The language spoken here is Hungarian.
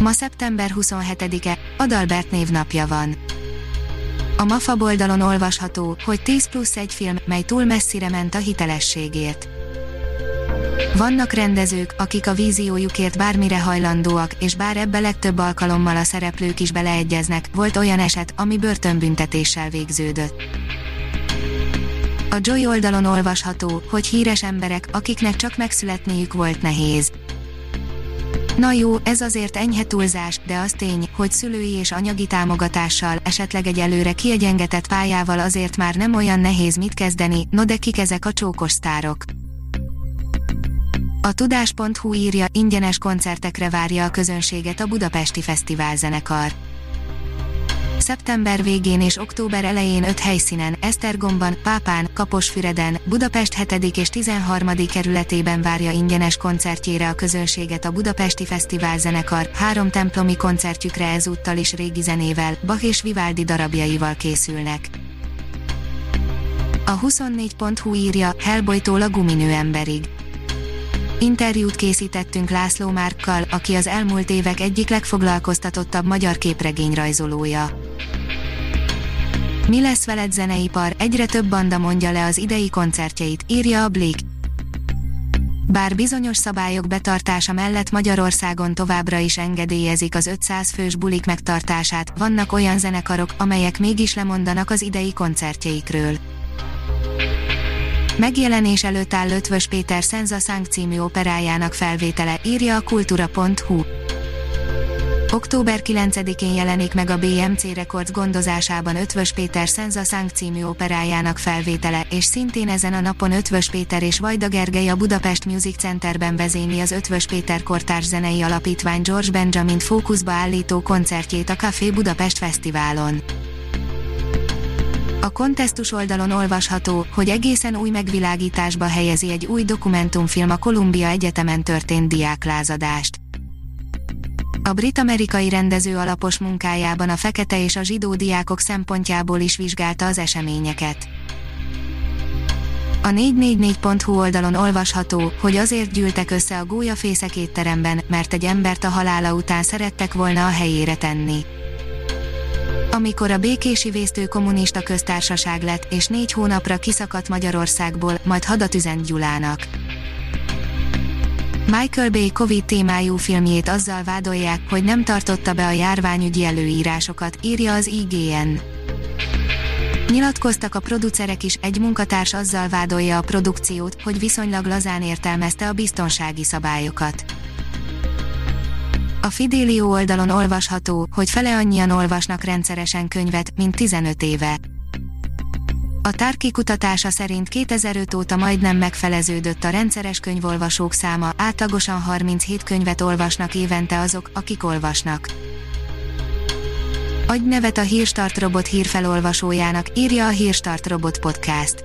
Ma szeptember 27-e, Adalbert névnapja van. A MAFA oldalon olvasható, hogy 10 plusz egy film, mely túl messzire ment a hitelességért. Vannak rendezők, akik a víziójukért bármire hajlandóak, és bár ebbe legtöbb alkalommal a szereplők is beleegyeznek, volt olyan eset, ami börtönbüntetéssel végződött. A Joy oldalon olvasható, hogy híres emberek, akiknek csak megszületniük volt nehéz. Na jó, ez azért enyhe túlzás, de az tény, hogy szülői és anyagi támogatással, esetleg egy előre kiegyengetett pályával azért már nem olyan nehéz mit kezdeni, no de kik ezek a csókos sztárok. A tudás.hu írja, ingyenes koncertekre várja a közönséget a Budapesti Fesztivál zenekar szeptember végén és október elején öt helyszínen, Esztergomban, Pápán, Kaposfüreden, Budapest 7. és 13. kerületében várja ingyenes koncertjére a közönséget a Budapesti Fesztivál zenekar, három templomi koncertjükre ezúttal is régi zenével, Bach és Vivaldi darabjaival készülnek. A 24.hu írja, Hellboytól a guminő emberig. Interjút készítettünk László Márkkal, aki az elmúlt évek egyik legfoglalkoztatottabb magyar képregényrajzolója. Mi lesz veled zeneipar, egyre több banda mondja le az idei koncertjeit, írja a Blick. Bár bizonyos szabályok betartása mellett Magyarországon továbbra is engedélyezik az 500 fős bulik megtartását, vannak olyan zenekarok, amelyek mégis lemondanak az idei koncertjeikről. Megjelenés előtt áll Ötvös Péter Szenza Szánk című operájának felvétele, írja a kultúra.hu. Október 9-én jelenik meg a BMC Records gondozásában Ötvös Péter Szenza Szánk című operájának felvétele, és szintén ezen a napon Ötvös Péter és Vajda Gergely a Budapest Music Centerben vezényli az Ötvös Péter Kortárs Zenei Alapítvány George Benjamin fókuszba állító koncertjét a Café Budapest Fesztiválon. A kontesztus oldalon olvasható, hogy egészen új megvilágításba helyezi egy új dokumentumfilm a Columbia Egyetemen történt diáklázadást. A brit-amerikai rendező alapos munkájában a fekete és a zsidó diákok szempontjából is vizsgálta az eseményeket. A 444.hu oldalon olvasható, hogy azért gyűltek össze a gólyafészek étteremben, mert egy embert a halála után szerettek volna a helyére tenni. Amikor a békési vésztő kommunista köztársaság lett, és négy hónapra kiszakadt Magyarországból, majd hadat üzent Gyulának. Michael Bay Covid témájú filmjét azzal vádolják, hogy nem tartotta be a járványügyi előírásokat, írja az IGN. Nyilatkoztak a producerek is, egy munkatárs azzal vádolja a produkciót, hogy viszonylag lazán értelmezte a biztonsági szabályokat. A Fidelio oldalon olvasható, hogy fele annyian olvasnak rendszeresen könyvet, mint 15 éve. A Tárki kutatása szerint 2005 óta majdnem megfeleződött a rendszeres könyvolvasók száma, átlagosan 37 könyvet olvasnak évente azok, akik olvasnak. Adj nevet a Hírstart robot hírfelolvasójának, írja a Hírstart robot podcast.